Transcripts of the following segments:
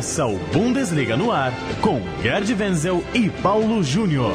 Começa o Bundesliga no ar com Gerd Wenzel e Paulo Júnior.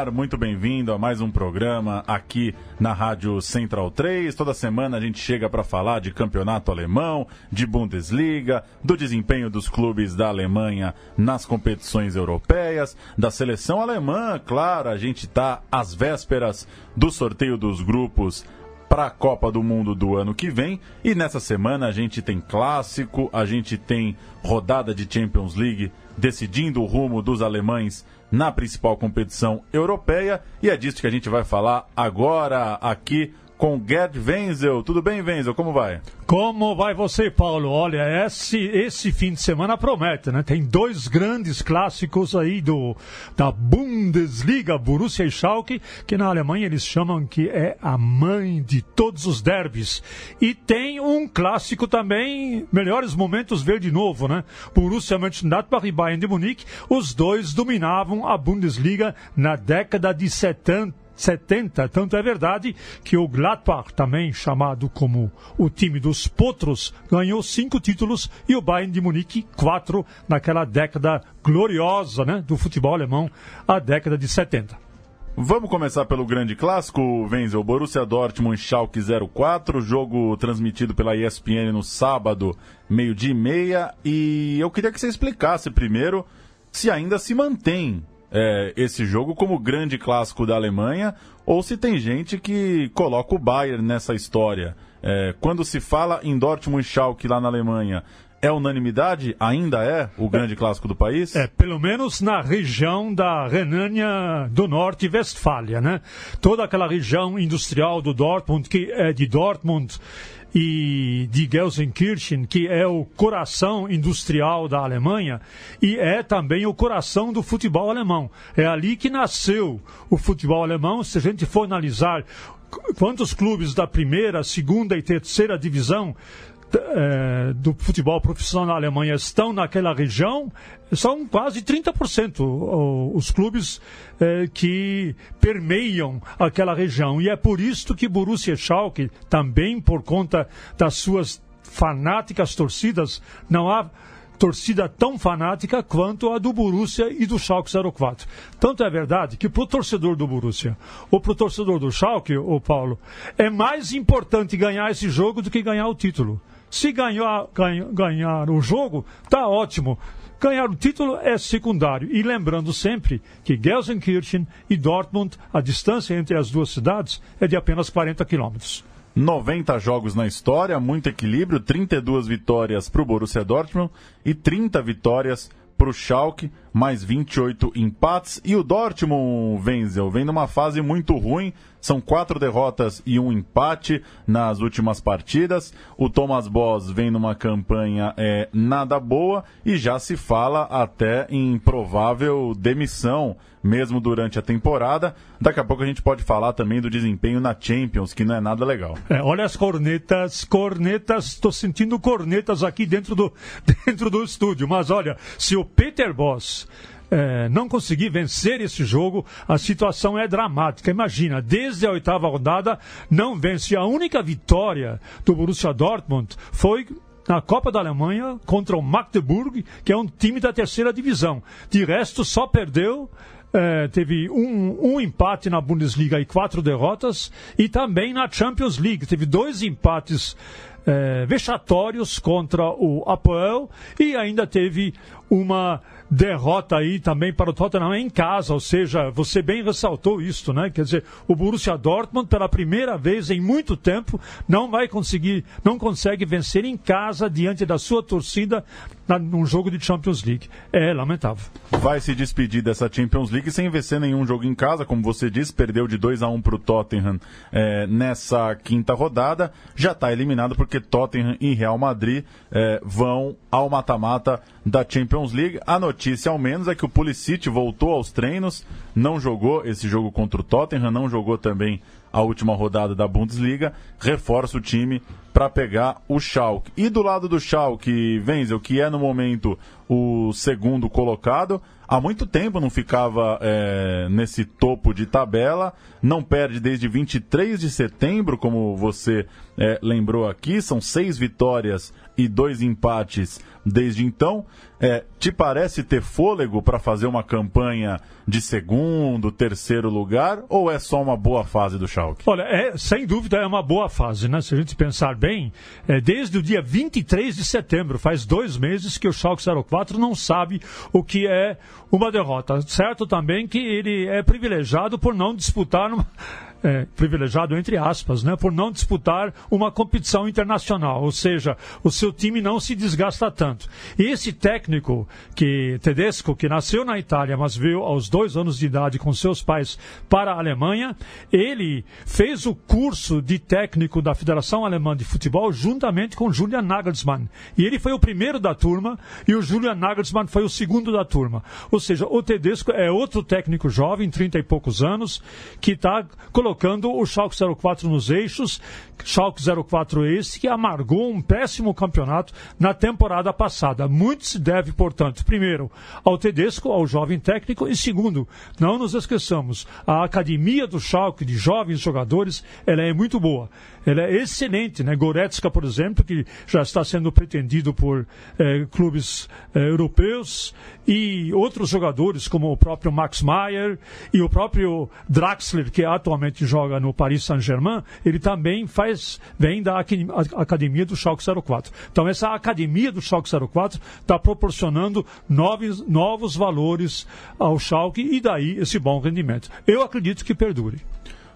Ar, muito bem-vindo a mais um programa aqui na Rádio Central 3. Toda semana a gente chega para falar de campeonato alemão, de Bundesliga, do desempenho dos clubes da Alemanha nas competições europeias, da seleção alemã, claro, a gente está às vésperas do sorteio dos grupos para a Copa do Mundo do ano que vem. E nessa semana a gente tem clássico, a gente tem rodada de Champions League decidindo o rumo dos alemães na principal competição europeia. E é disso que a gente vai falar agora aqui com Gerd Wenzel. Tudo bem, Wenzel? Como vai? Como vai você, Paulo? Olha, esse, esse fim de semana promete, né? Tem dois grandes clássicos aí do, da Bundesliga, Borussia e Schalke, que na Alemanha eles chamam que é a mãe de todos os derbys. E tem um clássico também, melhores momentos ver de novo, né? Borussia Mönchengladbach e Bayern de Munique, os dois dominavam a Bundesliga na década de 70 70. Tanto é verdade que o Gladbach, também chamado como o time dos potros, ganhou cinco títulos e o Bayern de Munique quatro naquela década gloriosa né, do futebol alemão, a década de 70. Vamos começar pelo grande clássico, Wenzel. Borussia Dortmund Schalke 04, jogo transmitido pela ESPN no sábado, meio-dia e meia. E eu queria que você explicasse primeiro se ainda se mantém é, esse jogo como grande clássico da Alemanha ou se tem gente que coloca o Bayern nessa história. É, quando se fala em Dortmund e Schalke lá na Alemanha, é unanimidade? Ainda é o grande clássico do país? É, pelo menos na região da Renânia do Norte e Westfália, né? Toda aquela região industrial do Dortmund, que é de Dortmund e de Gelsenkirchen, que é o coração industrial da Alemanha e é também o coração do futebol alemão. É ali que nasceu o futebol alemão. Se a gente for analisar quantos clubes da primeira, segunda e terceira divisão é, do futebol profissional na Alemanha estão naquela região, são quase 30% os clubes é, que permeiam aquela região. E é por isso que Borussia Schalke, também por conta das suas fanáticas torcidas, não há torcida tão fanática quanto a do Borussia e do Schalke 04. Tanto é verdade que para o torcedor do Borussia ou para o torcedor do Schalke, o Paulo, é mais importante ganhar esse jogo do que ganhar o título. Se ganhar, ganhar, ganhar o jogo, tá ótimo. Ganhar o título é secundário. E lembrando sempre que Gelsenkirchen e Dortmund, a distância entre as duas cidades é de apenas 40 quilômetros. 90 jogos na história, muito equilíbrio, 32 vitórias para o Borussia Dortmund e 30 vitórias para o Schalke, mais 28 empates. E o Dortmund, Wenzel, vem numa fase muito ruim, são quatro derrotas e um empate nas últimas partidas. O Thomas Boss vem numa campanha é, nada boa e já se fala até em provável demissão, mesmo durante a temporada. Daqui a pouco a gente pode falar também do desempenho na Champions, que não é nada legal. É, olha as cornetas, cornetas, estou sentindo cornetas aqui dentro do, dentro do estúdio. Mas olha, se o Peter Boss é, não conseguir vencer esse jogo, a situação é dramática. Imagina, desde a oitava rodada, não vence. A única vitória do Borussia Dortmund foi na Copa da Alemanha contra o Magdeburg, que é um time da terceira divisão. De resto, só perdeu. É, teve um, um, empate na Bundesliga e quatro derrotas, e também na Champions League. Teve dois empates é, vexatórios contra o Apoel e ainda teve uma derrota aí também para o Tottenham em casa, ou seja, você bem ressaltou isso, né? Quer dizer, o Borussia Dortmund pela primeira vez em muito tempo não vai conseguir, não consegue vencer em casa diante da sua torcida num jogo de Champions League. É lamentável. Vai se despedir dessa Champions League sem vencer nenhum jogo em casa, como você disse, perdeu de 2 a 1 para o Tottenham é, nessa quinta rodada, já está eliminado porque Tottenham e Real Madrid é, vão ao mata-mata da Champions League. A notícia, ao menos, é que o Pulisic voltou aos treinos, não jogou esse jogo contra o Tottenham, não jogou também a última rodada da Bundesliga, reforça o time para pegar o Schalke. E do lado do Schalke, Wenzel, que é no momento o segundo colocado, há muito tempo não ficava é, nesse topo de tabela, não perde desde 23 de setembro, como você é, lembrou aqui, são seis vitórias e dois empates desde então. É, te parece ter fôlego para fazer uma campanha de segundo, terceiro lugar, ou é só uma boa fase do Schalke? Olha, é, sem dúvida é uma boa fase, né? Se a gente pensar bem, é, desde o dia 23 de setembro, faz dois meses que o Schalke 04 não sabe o que é uma derrota. Certo também que ele é privilegiado por não disputar numa é, privilegiado entre aspas, né, por não disputar uma competição internacional, ou seja, o seu time não se desgasta tanto. E esse técnico que Tedesco, que nasceu na Itália, mas veio aos dois anos de idade com seus pais para a Alemanha, ele fez o curso de técnico da Federação Alemã de Futebol juntamente com Julian Nagelsmann. E ele foi o primeiro da turma e o Julian Nagelsmann foi o segundo da turma. Ou seja, o Tedesco é outro técnico jovem, 30 e poucos anos, que está colocando colocando o Schalke 04 nos eixos. Schalke 04 esse que amargou um péssimo campeonato na temporada passada. Muito se deve, portanto, primeiro, ao Tedesco, ao jovem técnico, e segundo, não nos esqueçamos, a academia do Schalke de jovens jogadores, ela é muito boa. Ela é excelente, né? Goretzka, por exemplo, que já está sendo pretendido por eh, clubes eh, europeus, e outros jogadores, como o próprio Max Meyer e o próprio Draxler, que atualmente joga no Paris Saint-Germain, ele também faz, vem da academia do Schalke 04. Então essa academia do Schalke 04 está proporcionando novos, novos valores ao Schalke e daí esse bom rendimento. Eu acredito que perdure.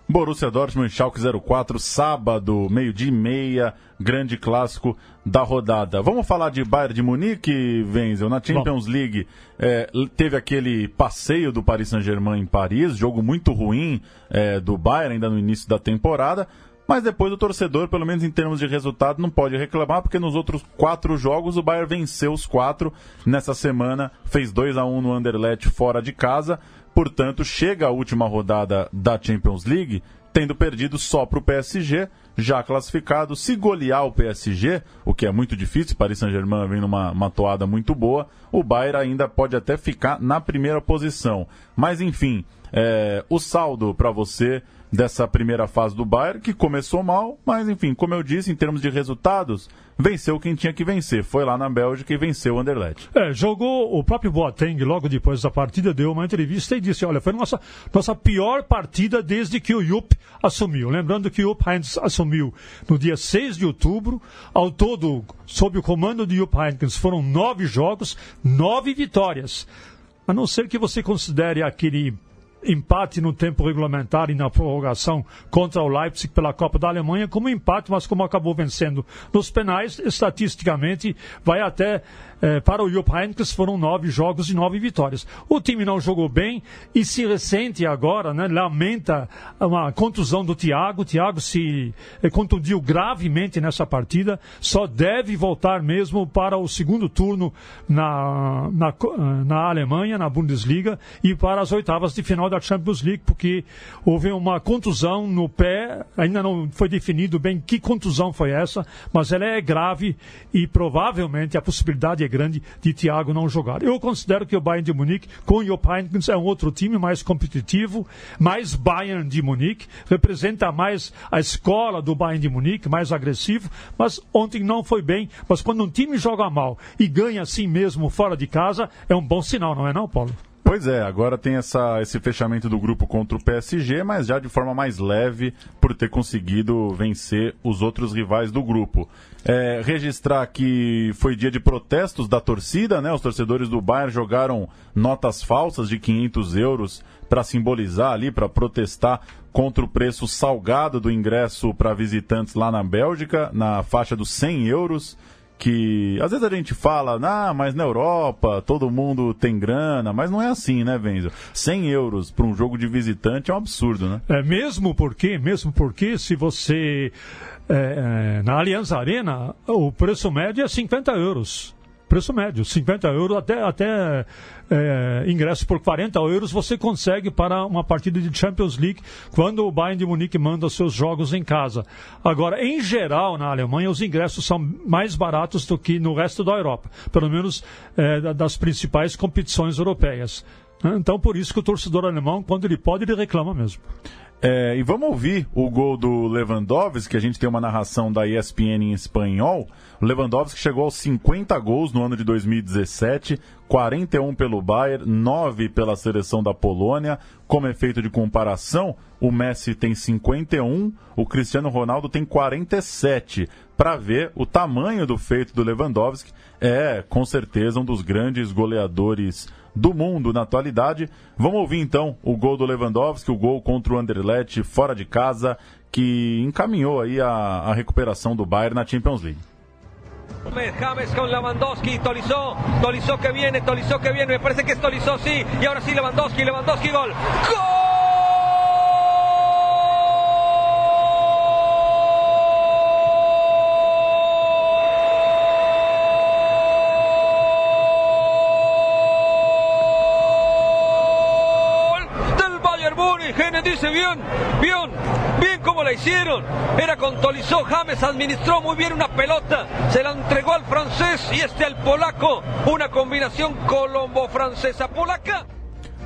Borussia Dortmund, Schalke 04, sábado, meio-dia e meia, grande clássico da rodada. Vamos falar de Bayern de Munique, Wenzel? Na Champions Bom. League é, teve aquele passeio do Paris Saint-Germain em Paris, jogo muito ruim é, do Bayern ainda no início da temporada, mas depois o torcedor, pelo menos em termos de resultado, não pode reclamar, porque nos outros quatro jogos o Bayern venceu os quatro. Nessa semana fez 2 a 1 no Anderlecht fora de casa. Portanto, chega a última rodada da Champions League tendo perdido só para o PSG, já classificado. Se golear o PSG, o que é muito difícil, Paris Saint-Germain vem numa uma toada muito boa, o Bayern ainda pode até ficar na primeira posição. Mas enfim, é, o saldo para você dessa primeira fase do Bayern, que começou mal, mas enfim, como eu disse, em termos de resultados, venceu quem tinha que vencer. Foi lá na Bélgica e venceu o Anderlecht. É, jogou o próprio Boateng logo depois da partida, deu uma entrevista e disse: Olha, foi nossa, nossa pior partida desde que o Jupp assumiu. Lembrando que o Jupp Heynckes assumiu no dia 6 de outubro. Ao todo, sob o comando de Jupp Heynckes, foram nove jogos, nove vitórias. A não ser que você considere aquele empate no tempo regulamentar e na prorrogação contra o Leipzig pela Copa da Alemanha como empate, mas como acabou vencendo. Nos penais, estatisticamente vai até é, para o Jupp Heynckes foram nove jogos e nove vitórias. O time não jogou bem e se ressente agora, né, lamenta uma contusão do Thiago. O Thiago se é, contundiu gravemente nessa partida, só deve voltar mesmo para o segundo turno na, na, na Alemanha, na Bundesliga, e para as oitavas de final da Champions League, porque houve uma contusão no pé, ainda não foi definido bem que contusão foi essa, mas ela é grave e provavelmente a possibilidade é grande de Thiago não jogar. Eu considero que o Bayern de Munique, com o Heynckes, é um outro time mais competitivo, mais Bayern de Munique, representa mais a escola do Bayern de Munique, mais agressivo, mas ontem não foi bem. Mas quando um time joga mal e ganha assim mesmo fora de casa, é um bom sinal, não é não, Paulo? Pois é, agora tem essa, esse fechamento do grupo contra o PSG, mas já de forma mais leve por ter conseguido vencer os outros rivais do grupo. É, registrar que foi dia de protestos da torcida, né? Os torcedores do Bayern jogaram notas falsas de 500 euros para simbolizar ali, para protestar contra o preço salgado do ingresso para visitantes lá na Bélgica, na faixa dos 100 euros que às vezes a gente fala, ah, mas na Europa todo mundo tem grana, mas não é assim, né, Venzo? 100 euros para um jogo de visitante é um absurdo, né? É mesmo porque, mesmo porque se você é, é, na Aliança Arena o preço médio é 50 euros preço médio, 50 euros até, até é, ingresso por 40 euros você consegue para uma partida de Champions League quando o Bayern de Munique manda seus jogos em casa. Agora, em geral, na Alemanha, os ingressos são mais baratos do que no resto da Europa, pelo menos é, das principais competições europeias. Então, por isso que o torcedor alemão, quando ele pode, ele reclama mesmo. É, e vamos ouvir o gol do Lewandowski, que a gente tem uma narração da ESPN em espanhol. O Lewandowski chegou aos 50 gols no ano de 2017, 41 pelo Bayern, 9 pela seleção da Polônia. Como efeito de comparação, o Messi tem 51, o Cristiano Ronaldo tem 47. Para ver o tamanho do feito do Lewandowski, é com certeza um dos grandes goleadores do mundo na atualidade. Vamos ouvir então o gol do Lewandowski, o gol contra o Anderlecht fora de casa, que encaminhou aí a, a recuperação do Bayern na Champions League. James con Lewandowski, Tolizó, Tolizó que viene, Tolizó que viene, me parece que es Tolizó, sí, y ahora sí Lewandowski, Lewandowski, gol. ¡Gol! Dice bien, bien, bien como la hicieron. Era con Tolizó, James administró muy bien una pelota, se la entregó al francés y este al polaco. Una combinação colombo-francesa polaca.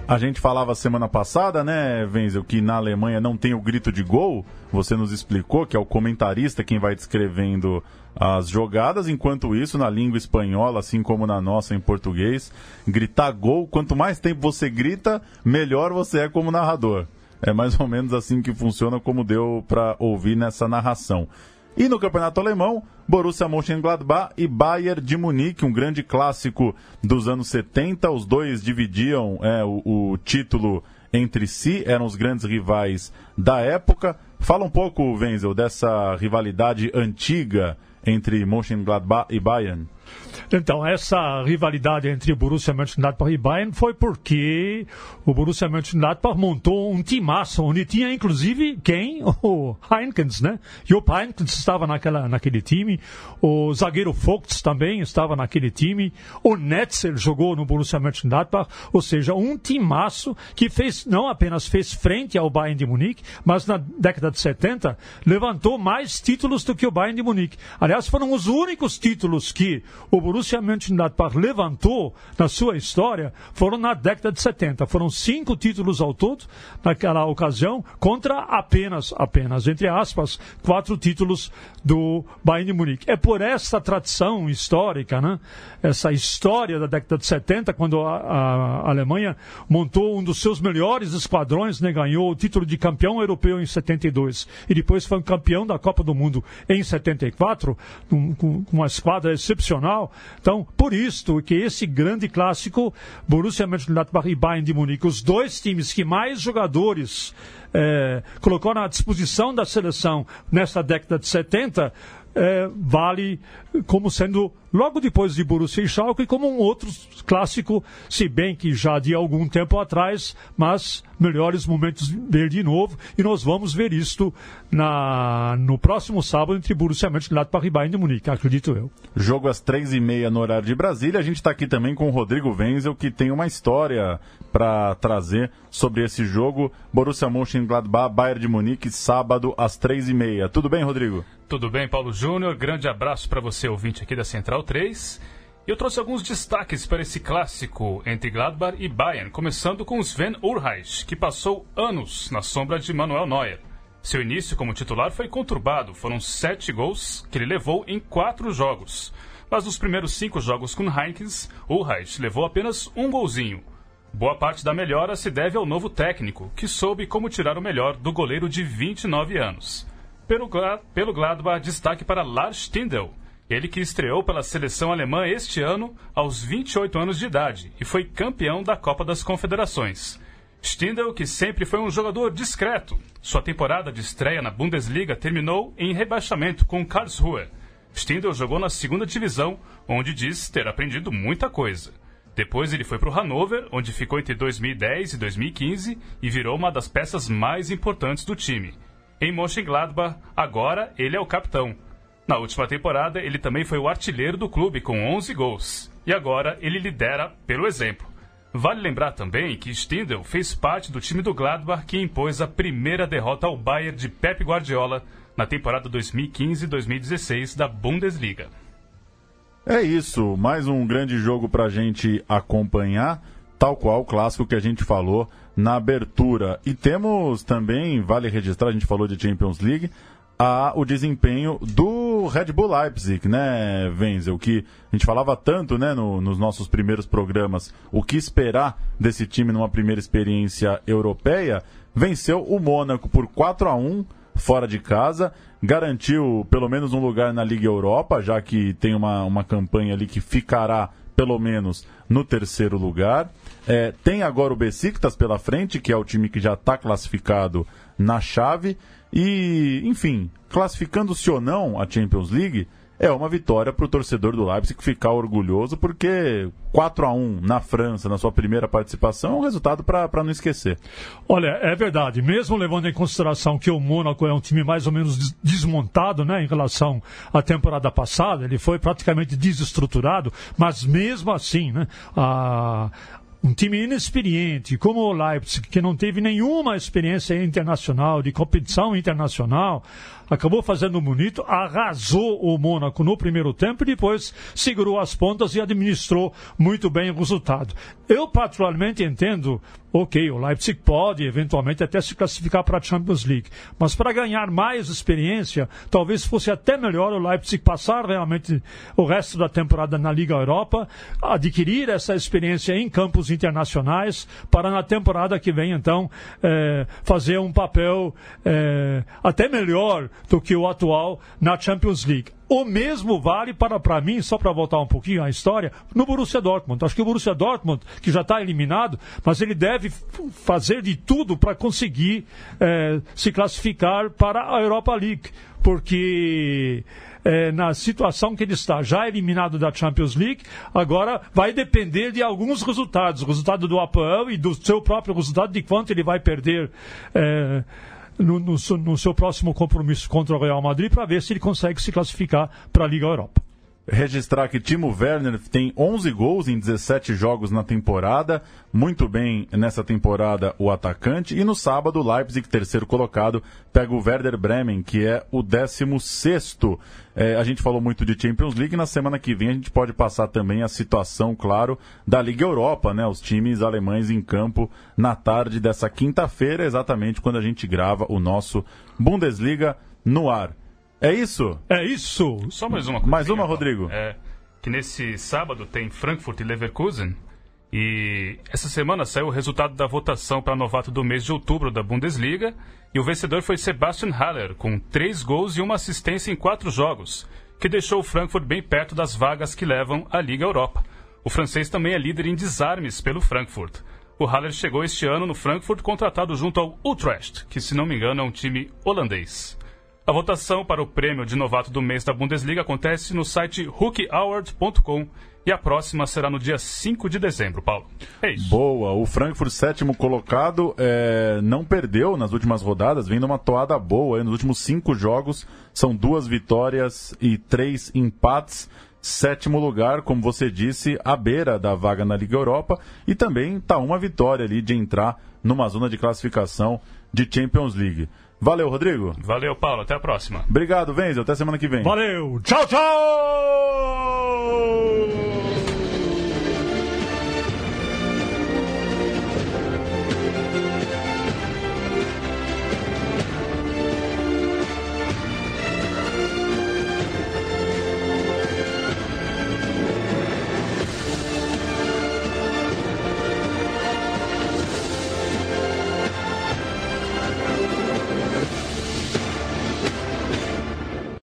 A gente falava semana passada, né, Wenzel, que na Alemanha não tem o grito de gol. Você nos explicou que é o comentarista quem vai descrevendo as jogadas. Enquanto isso, na língua espanhola, assim como na nossa em português, gritar gol, quanto mais tempo você grita, melhor você é como narrador. É mais ou menos assim que funciona, como deu para ouvir nessa narração. E no campeonato alemão, Borussia Mönchengladbach e Bayern de Munique, um grande clássico dos anos 70. Os dois dividiam é, o, o, título entre si, eram os grandes rivais da época. Fala um pouco, Wenzel, dessa rivalidade antiga entre Mönchengladbach e Bayern. Então, essa rivalidade entre Borussia Mönchengladbach e Bayern foi porque o Borussia Mönchengladbach montou um timaço, onde tinha inclusive quem? O Heinkens, né? Jupp Heinkens estava naquela, naquele time, o zagueiro Vogts também estava naquele time, o Netzer jogou no Borussia Mönchengladbach, ou seja, um timaço que fez, não apenas fez frente ao Bayern de Munique, mas na década de 70 levantou mais títulos do que o Bayern de Munique. Aliás, foram os únicos títulos que o Borussia Mönchengladbach levantou na sua história foram na década de 70. Foram cinco títulos ao todo naquela ocasião contra apenas, apenas, entre aspas, quatro títulos do Bayern de Munique. É por essa tradição histórica, né? essa história da década de 70, quando a, a Alemanha montou um dos seus melhores esquadrões, né? ganhou o título de campeão europeu em 72 e depois foi campeão da Copa do Mundo em 74, com, com uma esquadra excepcional. Então, por isto que esse grande clássico, Borussia Mönchengladbach e Bayern de Munique, os dois times que mais jogadores é, colocou à disposição da seleção nessa década de 70, é, vale como sendo logo depois de Borussia e Schalke como um outro clássico, se bem que já de algum tempo atrás, mas melhores momentos ver de novo e nós vamos ver isto na, no próximo sábado entre Borussia Mönchengladbach e Bayern de Munique, acredito eu. Jogo às três e meia no horário de Brasília. A gente está aqui também com o Rodrigo Wenzel, que tem uma história para trazer sobre esse jogo. Borussia Mönchengladbach, Bayern de Munique, sábado às três e meia. Tudo bem, Rodrigo? Tudo bem, Paulo Júnior. Grande abraço para você, ouvinte aqui da Central 3. Eu trouxe alguns destaques para esse clássico entre Gladbach e Bayern, começando com Sven Ulreich, que passou anos na sombra de Manuel Neuer. Seu início como titular foi conturbado, foram sete gols que ele levou em quatro jogos. Mas nos primeiros cinco jogos com Heinkens, Ulreich levou apenas um golzinho. Boa parte da melhora se deve ao novo técnico, que soube como tirar o melhor do goleiro de 29 anos. Pelo, pelo Gladbach, destaque para Lars Stindl, ele que estreou pela seleção alemã este ano aos 28 anos de idade e foi campeão da Copa das Confederações. Stindl, que sempre foi um jogador discreto, sua temporada de estreia na Bundesliga terminou em rebaixamento com Karlsruhe. Stindl jogou na segunda divisão, onde diz ter aprendido muita coisa. Depois ele foi para o Hannover, onde ficou entre 2010 e 2015 e virou uma das peças mais importantes do time. Em Mönchengladbach, agora ele é o capitão. Na última temporada, ele também foi o artilheiro do clube com 11 gols. e agora ele lidera pelo exemplo. Vale lembrar também que Stindl fez parte do time do Gladbach que impôs a primeira derrota ao Bayern de Pep Guardiola na temporada 2015-2016 da Bundesliga. É isso, mais um grande jogo para a gente acompanhar, tal qual o clássico que a gente falou na abertura. E temos também, vale registrar, a gente falou de Champions League, a, o desempenho do Red Bull Leipzig, né, Wenzel? Que a gente falava tanto, né, no, nos nossos primeiros programas, o que esperar desse time numa primeira experiência europeia. Venceu o Mônaco por 4 a 1 fora de casa, garantiu pelo menos um lugar na Liga Europa, já que tem uma, uma campanha ali que ficará pelo menos no terceiro lugar. É, tem agora o Besiktas pela frente, que é o time que já está classificado na chave. E, enfim, classificando-se ou não a Champions League, é uma vitória para o torcedor do Leipzig ficar orgulhoso, porque 4 a 1 na França, na sua primeira participação, é um resultado para não esquecer. Olha, é verdade. Mesmo levando em consideração que o Mônaco é um time mais ou menos desmontado né, em relação à temporada passada, ele foi praticamente desestruturado, mas mesmo assim, né, a, um time inexperiente como o Leipzig, que não teve nenhuma experiência internacional, de competição internacional, acabou fazendo bonito, arrasou o Mônaco no primeiro tempo e depois segurou as pontas e administrou muito bem o resultado. Eu, particularmente, entendo, ok, o Leipzig pode eventualmente até se classificar para a Champions League, mas para ganhar mais experiência, talvez fosse até melhor o Leipzig passar realmente o resto da temporada na Liga Europa, adquirir essa experiência em campos internacionais, para na temporada que vem, então, é, fazer um papel é, até melhor do que o atual na Champions League. O mesmo vale para, para mim, só para voltar um pouquinho à história, no Borussia Dortmund. Acho que o Borussia Dortmund, que já está eliminado, mas ele deve fazer de tudo para conseguir é, se classificar para a Europa League. Porque é, na situação que ele está, já eliminado da Champions League, agora vai depender de alguns resultados. O resultado do APL e do seu próprio resultado, de quanto ele vai perder. É, no, no, no seu próximo compromisso contra o Real Madrid para ver se ele consegue se classificar para a Liga Europa registrar que Timo Werner tem 11 gols em 17 jogos na temporada, muito bem nessa temporada o atacante, e no sábado Leipzig, terceiro colocado, pega o Werder Bremen, que é o 16 é, a gente falou muito de Champions League, na semana que vem a gente pode passar também a situação, claro, da Liga Europa, né? Os times alemães em campo na tarde dessa quinta-feira, exatamente quando a gente grava o nosso Bundesliga no ar. É isso? É isso! Só mais uma coisa. Mais uma, Rodrigo. É que nesse sábado tem Frankfurt e Leverkusen. E essa semana saiu o resultado da votação para novato do mês de outubro da Bundesliga. E o vencedor foi Sebastian Haller, com três gols e uma assistência em quatro jogos, que deixou o Frankfurt bem perto das vagas que levam à Liga Europa. O francês também é líder em desarmes pelo Frankfurt. O Haller chegou este ano no Frankfurt contratado junto ao Utrecht, que se não me engano é um time holandês. A votação para o prêmio de novato do mês da Bundesliga acontece no site hookeyaward.com e a próxima será no dia 5 de dezembro, Paulo. É isso. Boa. O Frankfurt, sétimo colocado, é, não perdeu nas últimas rodadas, vem numa toada boa. Nos últimos cinco jogos, são duas vitórias e três empates. Sétimo lugar, como você disse, à beira da vaga na Liga Europa. E também está uma vitória ali de entrar numa zona de classificação de Champions League. Valeu, Rodrigo. Valeu, Paulo. Até a próxima. Obrigado, Venzel. Até semana que vem. Valeu. Tchau, tchau!